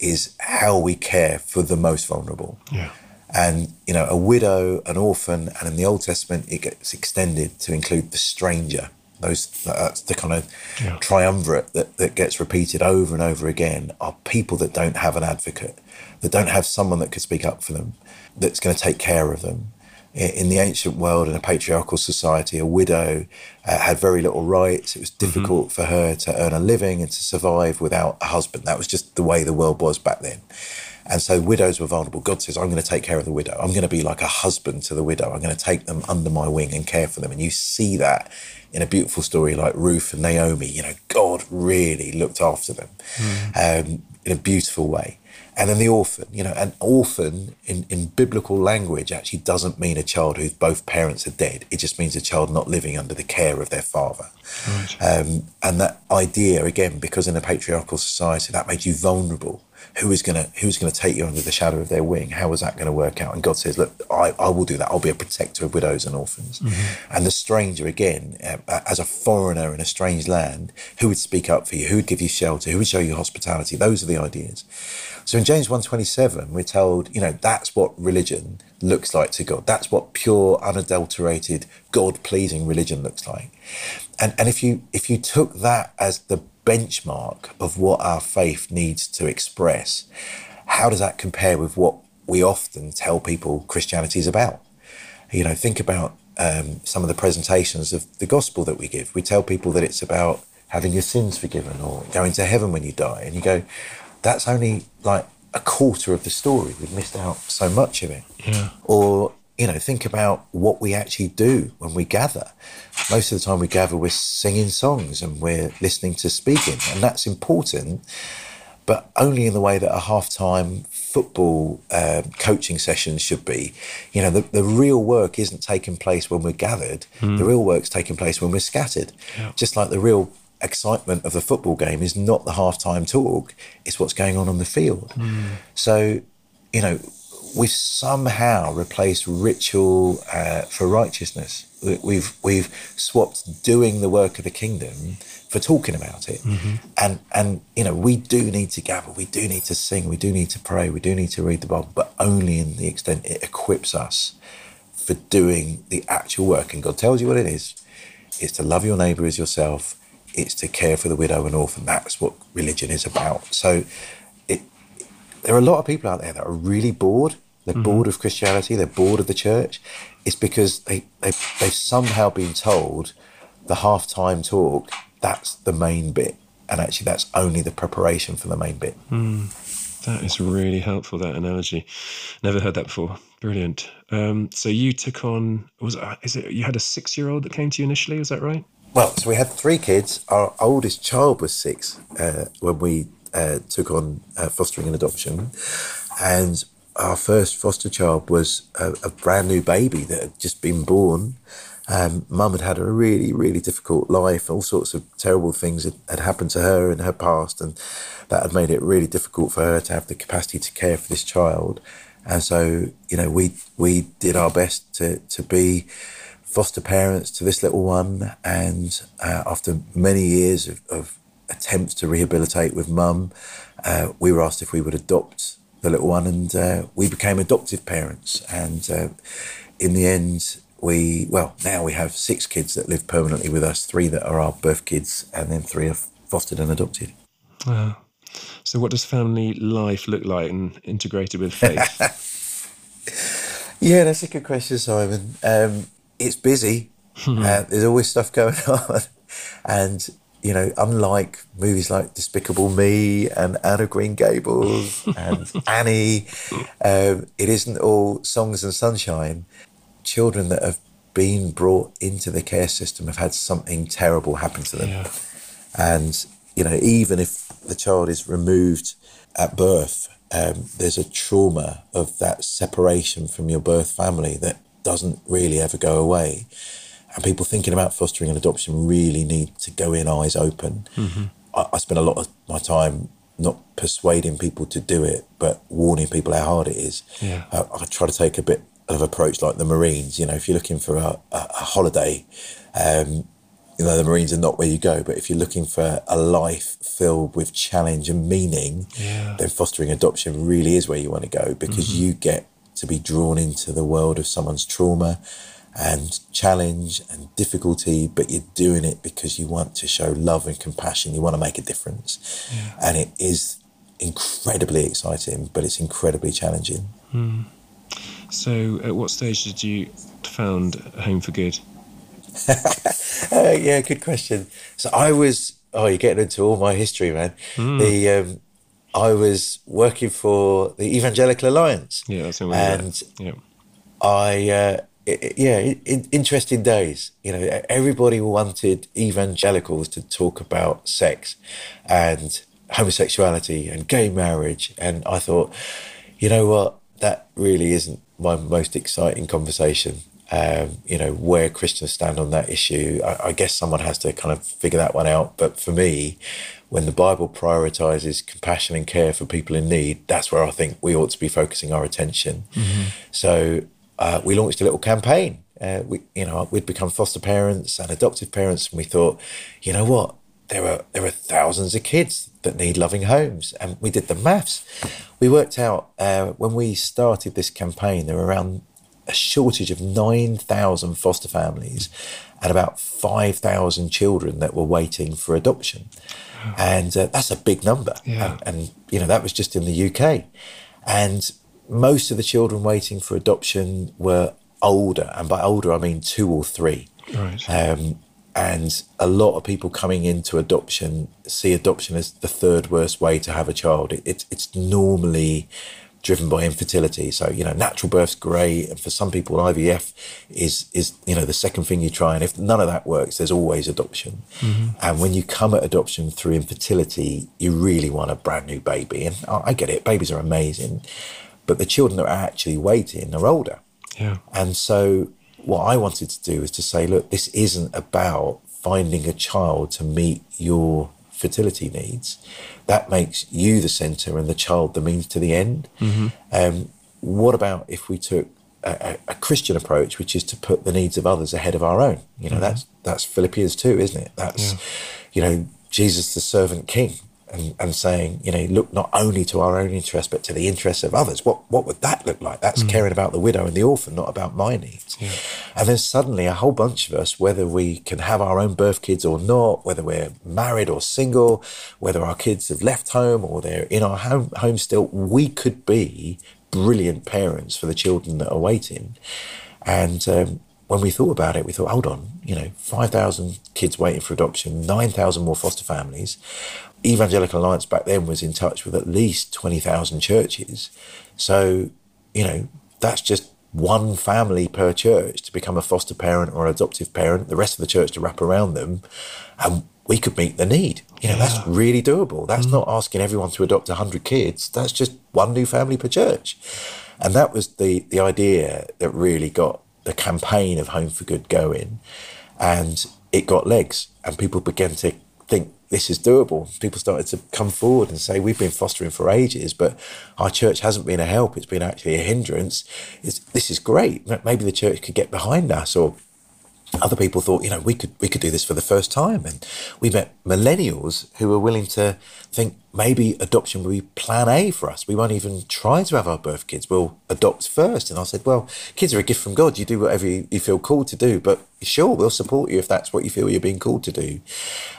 is how we care for the most vulnerable. Yeah. And, you know, a widow, an orphan, and in the Old Testament, it gets extended to include the stranger. Those, that's the kind of Yeah. triumvirate that, that gets repeated over and over again are people that don't have an advocate, that don't have someone that could speak up for them, that's going to take care of them. In the ancient world, in a patriarchal society, a widow uh, had very little rights. It was difficult for her to earn a living and to survive without a husband. That was just the way the world was back then. And so widows were vulnerable. God says, I'm going to take care of the widow. I'm going to be like a husband to the widow. I'm going to take them under my wing and care for them. And you see that in a beautiful story like Ruth and Naomi. You know, God really looked after them um, in a beautiful way. And then the orphan, you know, an orphan in, in biblical language actually doesn't mean a child whose both parents are dead. It just means a child not living under the care of their father. Right. Um, and that idea, again, because in a patriarchal society, that made you vulnerable. Who is gonna Who's gonna take you under the shadow of their wing? How is that going to work out? And God says, "Look, I, I will do that. I'll be a protector of widows and orphans." And the stranger, again, uh, as a foreigner in a strange land, who would speak up for you? Who would give you shelter? Who would show you hospitality? Those are the ideas. So in James 1.27, we're told, you know, that's what religion looks like to God. That's what pure, unadulterated, God-pleasing religion looks like. And and if you if you took that as the benchmark of what our faith needs to express, how does that compare with what we often tell people Christianity is about? You know, think about um, some of the presentations of the gospel that we give. We tell people that it's about having your sins forgiven or going to heaven when you die. And you go, that's only like a quarter of the story. We've missed out so much of it. Yeah. Or, you know, think about what we actually do when we gather. Most of the time we gather, we're singing songs and we're listening to speaking. And that's important, but only in the way that a halftime football um, coaching session should be. You know, the, the real work isn't taking place when we're gathered. The real work's taking place when we're scattered. Yeah. Just like the real excitement of the football game is not the halftime talk, it's what's going on on the field. So, you know, we've somehow replaced ritual uh, for righteousness. We- We've we've swapped doing the work of the kingdom for talking about it, and and you know we do need to gather, we do need to sing, we do need to pray, we do need to read the Bible, but only in the extent it equips us for doing the actual work. And God tells you what it is: it's to love your neighbour as yourself. It's to care for the widow and orphan. That's what religion is about. So, there are a lot of people out there that are really bored. They're bored of Christianity. They're bored of the church. It's because they, they they've somehow been told the halftime talk that's the main bit, and actually that's only the preparation for the main bit. That is really helpful. That analogy, never heard that before. Brilliant. Um, so you took on was it, is it you had a six year old that came to you initially? Was that right? Well, so we had three kids. Our oldest child was six uh, when we uh, took on uh, fostering and adoption, and our first foster child was a, a brand new baby that had just been born. Um, Mum had had a really, really difficult life. All sorts of terrible things had, had happened to her in her past, and that had made it really difficult for her to have the capacity to care for this child. And so, you know, we we did our best to to be foster parents to this little one. And uh, after many years of, of attempts to rehabilitate with mum, uh, we were asked if we would adopt the little one, and uh, we became adoptive parents. And uh, in the end, we well now we have six kids that live permanently with us, three that are our birth kids, and then three are fostered and adopted. Wow. So what does family life look like and integrated with faith? Yeah, that's a good question, Simon. Um, it's busy. uh, there's always stuff going on, and you know, unlike movies like Despicable Me and Anne of Green Gables and Annie, um, it isn't all songs and sunshine. Children that have been brought into the care system have had something terrible happen to them. yeah. And, you know, even if the child is removed at birth, um, there's a trauma of that separation from your birth family that doesn't really ever go away. And people thinking about fostering and adoption really need to go in eyes open. I, I spend a lot of my time not persuading people to do it, but warning people how hard it is. Yeah. Uh, I try to take a bit of approach like the Marines. You know, if you're looking for a, a, a holiday, um, you know the Marines are not where you go. But if you're looking for a life filled with challenge and meaning, Yeah. then fostering adoption really is where you want to go because Mm-hmm. you get to be drawn into the world of someone's trauma and challenge and difficulty, but you're doing it because you want to show love and compassion. You want to make a difference, and it is incredibly exciting, but it's incredibly challenging. So, at what stage did you found Home for Good? Uh, yeah, good question. So I was. Oh, you're getting into all my history, man. The um, I was working for the Evangelical Alliance, Yeah, that's we met. and Yeah. I. Uh, i i- yeah, in, interesting days. You know, everybody wanted evangelicals to talk about sex and homosexuality and gay marriage, and I thought, you know what, that really isn't my most exciting conversation. Um, you know, where Christians stand on that issue. I, I guess someone has to kind of figure that one out. But for me, when the Bible prioritizes compassion and care for people in need, that's where I think we ought to be focusing our attention. So uh, we launched a little campaign. Uh, we, you know, we'd become foster parents and adoptive parents, and we thought, you know what, there are there are thousands of kids that need loving homes, and we did the maths. We worked out uh, when we started this campaign, there were around a shortage of nine thousand foster families, and about five thousand children that were waiting for adoption, and uh, that's a big number. Yeah. And, and you know that was just in the UK, and most of the children waiting for adoption were older, and by older I mean two or three. Right. Um, and a lot of people coming into adoption see adoption as the third worst way to have a child. It, it's it's normally driven by infertility. So you know, natural birth's great, and for some people, IVF is is you know the second thing you try. And if none of that works, there's always adoption. And when you come at adoption through infertility, you really want a brand new baby. And I I get it, babies are amazing, but the children that are actually waiting are older. yeah. And so, what I wanted to do is to say, look, this isn't about finding a child to meet your fertility needs. That makes you the center and the child the means to the end. Um, what about if we took a, a, a Christian approach, which is to put the needs of others ahead of our own? You know, that's that's Philippians two, isn't it? That's you know Jesus, the servant king. And, and saying, you know, look not only to our own interest, but to the interests of others. What what would that look like? That's caring about the widow and the orphan, not about my needs. And then suddenly, a whole bunch of us, whether we can have our own birth kids or not, whether we're married or single, whether our kids have left home or they're in our home, home still, we could be brilliant parents for the children that are waiting. And um, when we thought about it, we thought, hold on, you know, 5,000 kids waiting for adoption, 9,000 more foster families. Evangelical Alliance back then was in touch with at least 20,000 churches. So, you know, that's just one family per church to become a foster parent or adoptive parent, the rest of the church to wrap around them. And we could meet the need. You know, that's really doable. That's mm. not asking everyone to adopt 100 kids. That's just one new family per church. And that was the, the idea that really got the campaign of Home for Good going. And it got legs, and people began to think this is doable. People started to come forward and say, We've been fostering for ages, but our church hasn't been a help. It's been actually a hindrance. It's, this is great. Maybe the church could get behind us or other people thought, you know, we could we could do this for the first time, and we met millennials who were willing to think maybe adoption would be plan A for us. We won't even try to have our birth kids. We'll adopt first. And I said, well, kids are a gift from God. You do whatever you, you feel called to do, but sure, we'll support you if that's what you feel you're being called to do.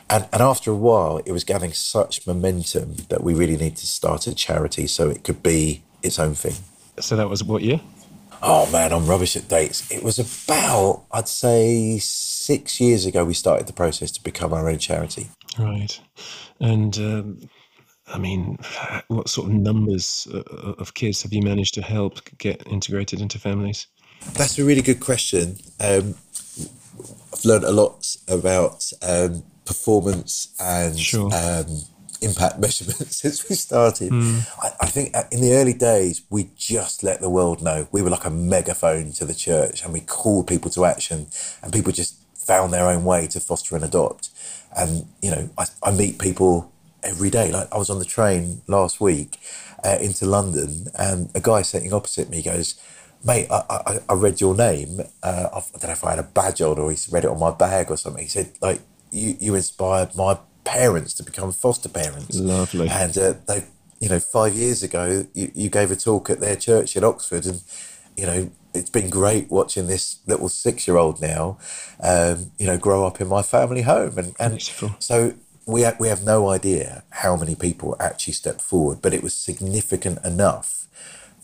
And and after a while, it was gathering such momentum that we really need to start a charity so it could be its own thing. So that was what year? Oh man, I'm rubbish at dates. It was about, I'd say, six years ago we started the process to become our own charity. Right. And um, I mean, what sort of numbers uh, of kids have you managed to help get integrated into families? That's a really good question. Um, I've learned a lot about um, performance and Sure. Impact measurements since we started. I, I think uh, in the early days, we just let the world know. We were like a megaphone to the church and we called people to action, and people just found their own way to foster and adopt. And, you know, I, I meet people every day. Like I was on the train last week uh, into London, and a guy sitting opposite me goes, mate, I, I, I read your name. Uh, I don't know if I had a badge on or he read it on my bag or something. He said, like, you, you inspired my parents to become foster parents. Lovely. And uh, they, you know, five years ago, you, you gave a talk at their church in Oxford, and you know, it's been great watching this little six-year-old now, um, you know, grow up in my family home, and and Beautiful. so we have, we have no idea how many people actually stepped forward, but it was significant enough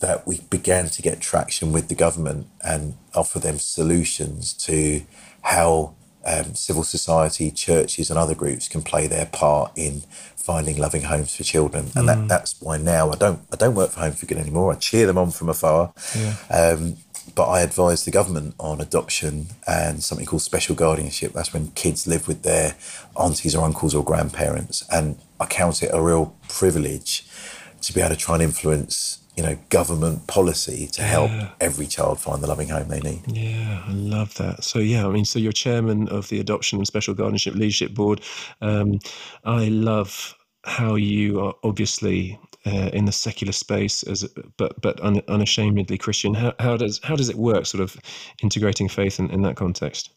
that we began to get traction with the government and offer them solutions to how um, civil society, churches, and other groups can play their part in finding loving homes for children. And that, that's why now I don't I don't work for Home for Good anymore. I cheer them on from afar. Um, but I advise the government on adoption and something called special guardianship. That's when kids live with their aunties or uncles or grandparents. And I count it a real privilege to be able to try and influence, you know, government policy to help every child find the loving home they need. Yeah, I love that. So yeah, I mean, so you're chairman of the Adoption and Special Guardianship Leadership Board. Um, I love how you are obviously uh, in the secular space, as but but un, unashamedly Christian. How, how does how does it work? Sort of integrating faith in, in that context.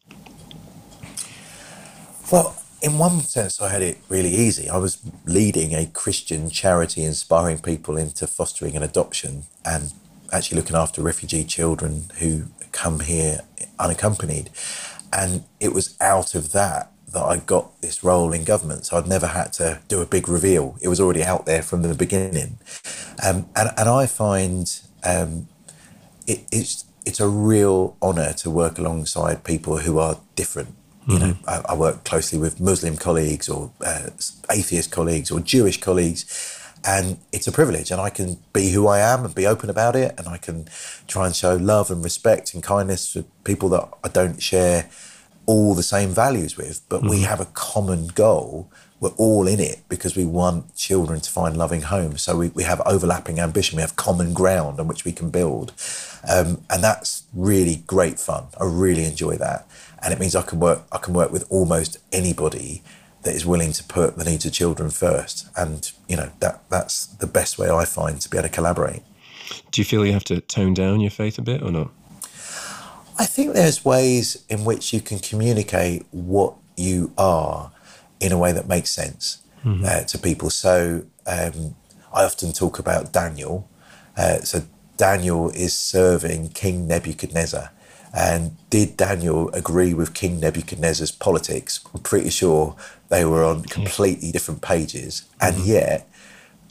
Well, in one sense, I had it really easy. I was leading a Christian charity, inspiring people into fostering and adoption, and actually looking after refugee children who come here unaccompanied. And it was out of that that I got this role in government. So I'd never had to do a big reveal. It was already out there from the beginning. Um, and, and I find um, it, it's it's a real honour to work alongside people who are different. You know, I, I work closely with Muslim colleagues or uh, atheist colleagues or Jewish colleagues, and it's a privilege. And I can be who I am and be open about it, and I can try and show love and respect and kindness to people that I don't share all the same values with, but we have a common goal. We're all in it because we want children to find loving homes. So we, we have overlapping ambition. We have common ground on which we can build. Um, and that's really great fun. I really enjoy that. And it means I can work I can work with almost anybody that is willing to put the needs of children first. And, you know, that that's the best way I find to be able to collaborate. Do you feel you have to tone down your faith a bit or not? I think there's ways in which you can communicate what you are in a way that makes sense uh, to people. So um, I often talk about Daniel. Uh, so Daniel is serving King Nebuchadnezzar. And did Daniel agree with King Nebuchadnezzar's politics? I'm pretty sure they were on hmm. completely different pages. And mm-hmm. yet,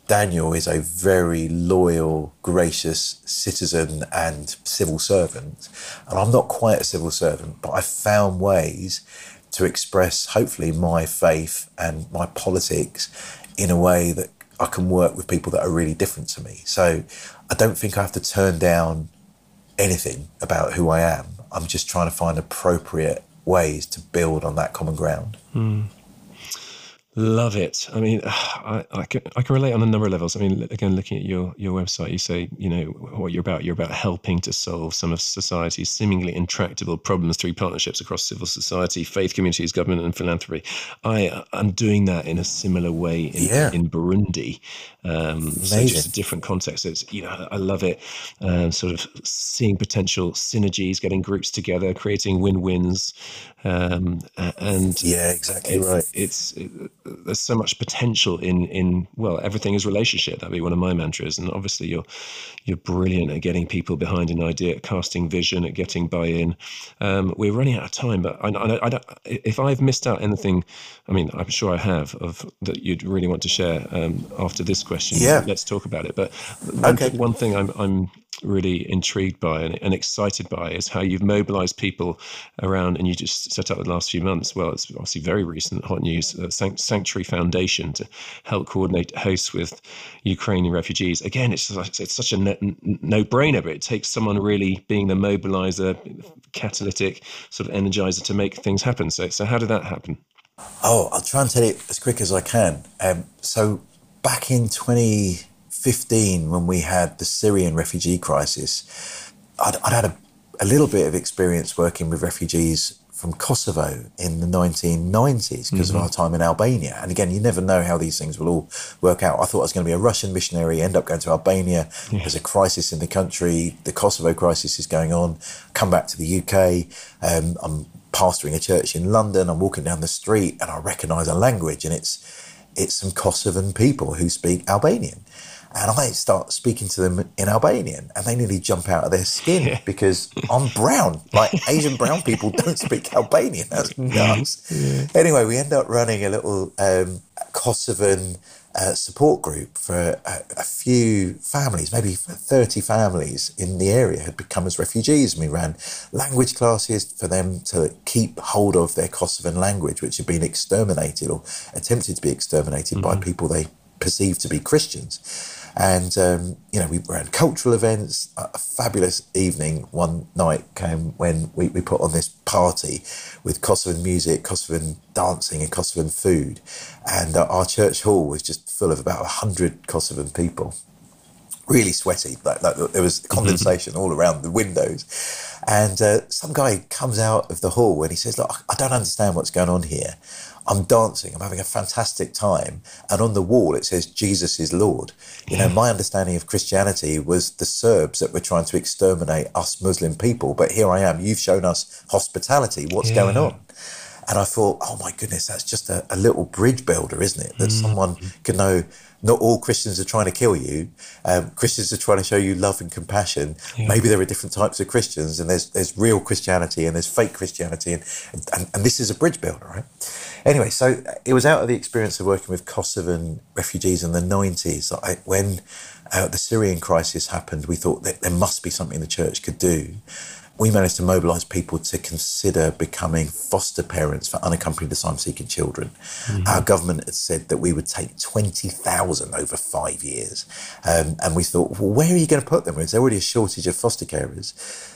Daniel is a very loyal, gracious citizen and civil servant. And I'm not quite a civil servant, but I found ways to express, hopefully, my faith and my politics in a way that I can work with people that are really different to me. So I don't think I have to turn down anything about who I am. I'm just trying to find appropriate ways to build on that common ground. Hmm. Love it. I mean, I, I can I can relate on a number of levels. I mean, again, looking at your your website, you say you know what you're about. You're about helping to solve some of society's seemingly intractable problems through partnerships across civil society, faith communities, government, and philanthropy. I uh, am doing that in a similar way in, Yeah. in Burundi. Um, so just a different context. It's you know I love it. Um, sort of seeing potential synergies, getting groups together, creating win-wins, um, and Yeah, exactly it's, right. it's it, there's so much potential in in well everything is relationship that'd be one of my mantras and obviously you're you're brilliant at getting people behind an idea at casting vision at getting buy-in um, we're running out of time but I, I, I don't, if I've missed out anything I mean I'm sure I have of that you'd really want to share um, after this question Yeah. let's talk about it but one, Okay. one thing I'm, I'm really intrigued by and, and excited by is how you've mobilized people around and you just set up the last few months well it's obviously very recent hot news uh, Sanct- sanctuary foundation to help coordinate hosts with ukrainian refugees again it's, it's such a no, no-brainer but it takes someone really being the mobilizer catalytic sort of energizer to make things happen so so how did that happen Oh, I'll try and tell it as quick as I can. Um, so, back in 2015, when we had the Syrian refugee crisis, I'd, I'd had a, a little bit of experience working with refugees from Kosovo in the 1990s because mm-hmm. of our time in Albania. And again, you never know how these things will all work out. I thought I was going to be a Russian missionary, end up going to Albania. Yeah. There's a crisis in the country. The Kosovo crisis is going on. Come back to the UK. Um, I'm pastoring a church in London. I'm walking down the street and I recognise a language, and it's it's some Kosovan people who speak Albanian. And I start speaking to them in Albanian, and they nearly jump out of their skin yeah. because I'm brown. Like Asian brown people don't speak Albanian. That's nuts. Yeah. Anyway, we end up running a little um, Kosovan uh, support group for a, a, few families, maybe 30 families in the area had become as refugees. And we ran language classes for them to keep hold of their Kosovan language, which had been exterminated or attempted to be exterminated mm-hmm. by people they perceived to be Christians. And, um, you know, we ran cultural events. A fabulous evening one night came when we, we put on this party with Kosovan music, Kosovan dancing, and Kosovan food. And uh, our church hall was just full of about 100 Kosovan people. Really sweaty, like, like there was condensation all around the windows. And uh, some guy comes out of the hall and he says, Look, I don't understand what's going on here. I'm dancing, I'm having a fantastic time. And on the wall, it says, Jesus is Lord. You know, my understanding of Christianity was the Serbs that were trying to exterminate us Muslim people. But here I am, you've shown us hospitality. What's yeah. going on? And I thought, oh my goodness, that's just a, a little bridge builder, isn't it? That mm. someone can know not all Christians are trying to kill you. Um, Christians are trying to show you love and compassion. Yeah. Maybe there are different types of Christians, and there's there's real Christianity and there's fake Christianity, and, and, and this is a bridge builder, right? Anyway, so it was out of the experience of working with Kosovan refugees in the 90s. I, when uh, the Syrian crisis happened, we thought that there must be something the church could do. We managed to mobilise people to consider becoming foster parents for unaccompanied asylum seeking children. Mm-hmm. Our government had said that we would take 20,000 over five years. Um, and we thought, well, where are you going to put them? There's already a shortage of foster carers.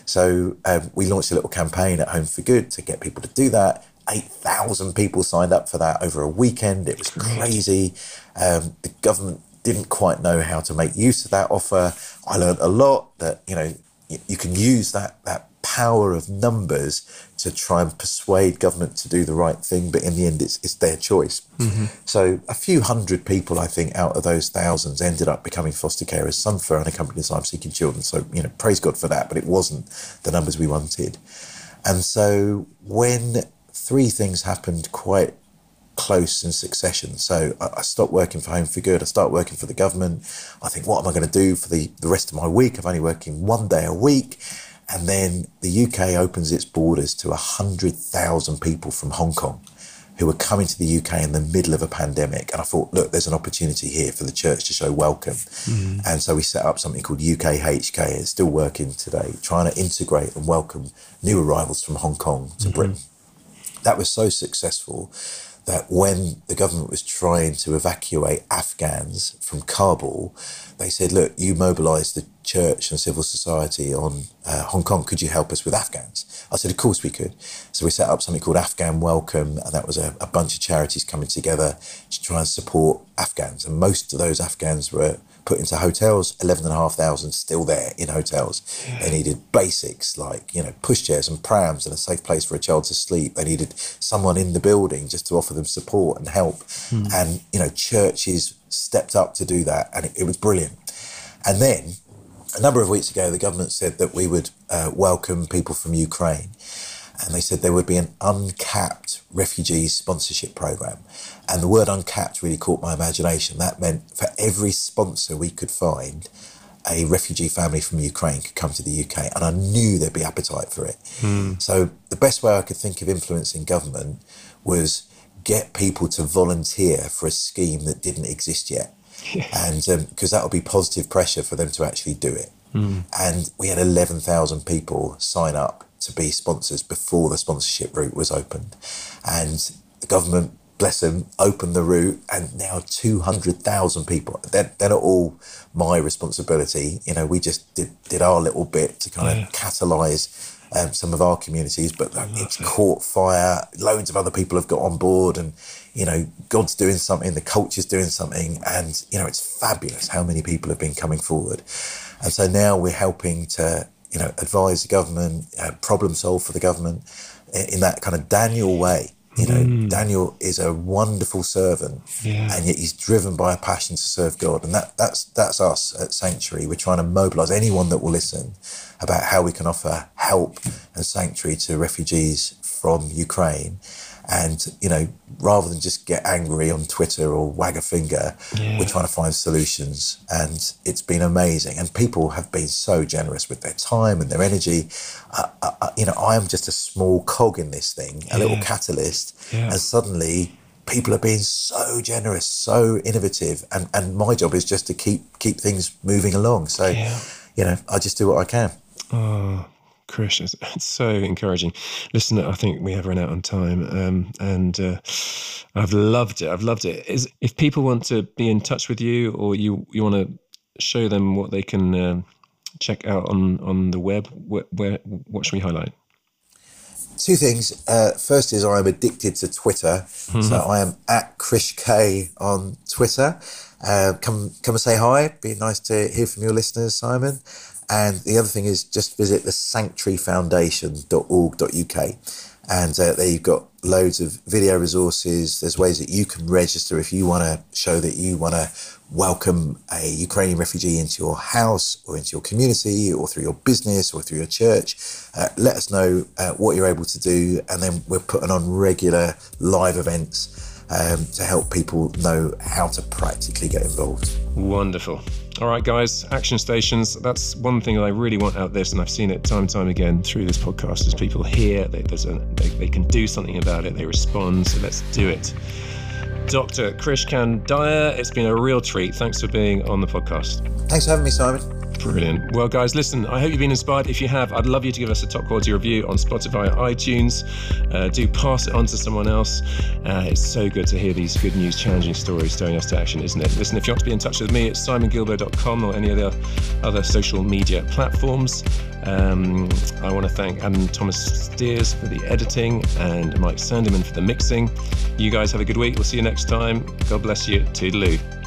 So um, we launched a little campaign at Home for Good to get people to do that 8,000 people signed up for that over a weekend. It was crazy. Um, the government didn't quite know how to make use of that offer. I learned a lot that, you know, you, you can use that, that power of numbers to try and persuade government to do the right thing, but in the end, it's, it's their choice. Mm-hmm. So, a few hundred people, I think, out of those thousands ended up becoming foster carers, some for unaccompanied asylum seeking children. So, you know, praise God for that, but it wasn't the numbers we wanted. And so, when three things happened quite close in succession. So I, I, stopped working for Home for Good. I start working for the government. I think, what am I going to do for the, the rest of my week? I'm only working one day a week. And then the UK opens its borders to 100,000 people from Hong Kong who were coming to the UK in the middle of a pandemic. And I thought, look, there's an opportunity here for the church to show welcome. Mm. And so we set up something called UKHK. It's still working today, trying to integrate and welcome new arrivals from Hong Kong to mm-hmm. Britain that was so successful that when the government was trying to evacuate Afghans from Kabul, they said, Look, you mobilise the church and civil society on uh, Hong Kong. Could you help us with Afghans? I said, Of course we could. So we set up something called Afghan Welcome, and that was a, a bunch of charities coming together to try and support Afghans. And most of those Afghans were put into hotels, 11,500 still there in hotels. They needed basics like, you know, pushchairs and prams and a safe place for a child to sleep. They needed someone in the building just to offer them support and help. Mm. And, you know, churches stepped up to do that and it, it was brilliant. And then a number of weeks ago, the government said that we would uh, welcome people from Ukraine and they said there would be an uncapped refugee sponsorship program. And the word uncapped really caught my imagination. That meant for every sponsor we could find, a refugee family from Ukraine could come to the UK, and I knew there'd be appetite for it. Mm. So the best way I could think of influencing government was get people to volunteer for a scheme that didn't exist yet, and because um, that would be positive pressure for them to actually do it. Mm. And we had eleven thousand people sign up to be sponsors before the sponsorship route was opened. And the government, bless them, opened the route, and now 200,000 people. They're, they're not all my responsibility. You know, we just did, did our little bit to kind yeah. of mm. catalyse um, some of our communities, but uh, mm, it's caught fire. Loads of other people have got on board, and you know, God's doing something, the culture's doing something, and you know, it's fabulous how many people have been coming forward. And so now we're helping to you know, advise the government, uh, problem solve for the government, in that kind of Daniel way. You know, mm. Daniel is a wonderful servant, yeah. and yet he's driven by a passion to serve God, and that that's that's us at Sanctuary. We're trying to mobilise anyone that will listen about how we can offer help and sanctuary to refugees from Ukraine, and, you know, rather than just get angry on Twitter or wag a finger, yeah. we're trying to find solutions. And it's been amazing. And people have been so generous with their time and their energy. Uh, uh, uh you know, I am just a small cog in this thing, a yeah. little catalyst. Yeah. And suddenly, people are being so generous, so innovative, and, and my job is just to keep keep things moving along. So, you know, I just do what I can. Oh, Krish. It's, it's, so encouraging. Listen, I think we have run out on time, um, and uh, I've loved it. I've loved it. Is if people want to be in touch with you, or you you want to show them what they can uh, check out on on the web, where, where what should we highlight? Two things. Uh, first is I am addicted to Twitter, mm-hmm. so I am at Krish K on Twitter. Uh, come come and say hi. Be nice to hear from your listeners, Simon. And the other thing is just visit the sanctuaryfoundation.org.uk. And uh, there you've got loads of video resources. There's ways that you can register if you want to show that you want to welcome a Ukrainian refugee into your house or into your community or through your business or through your church. Uh, let us know uh, what you're able to do. And then we're putting on regular live events um, to help people know how to practically get involved. Wonderful. All right, guys, action stations. That's one thing that I really want out of this, and I've seen it time and time again through this podcast. Is people hear they, a, they, they can do something about it, they respond. So let's do it. Dr. Krish Kandiah, it's been a real treat. Thanks for being on the podcast. Thanks for having me, Simon. Brilliant. Well, guys, listen, I hope you've been inspired. If you have, I'd love you to give us a top quality review on Spotify or iTunes. Uh, do pass it on to someone else. Uh, it's so good to hear these good news, challenging stories stirring us to action, isn't it? Listen, if you want to be in touch with me, it's simonguillebaud.com or any of the other social media platforms. Um, I want to thank Adam Thomas Steers for the editing and Mike Sandeman for the mixing. You guys have a good week. We'll see you next time. God bless you. Toodaloo.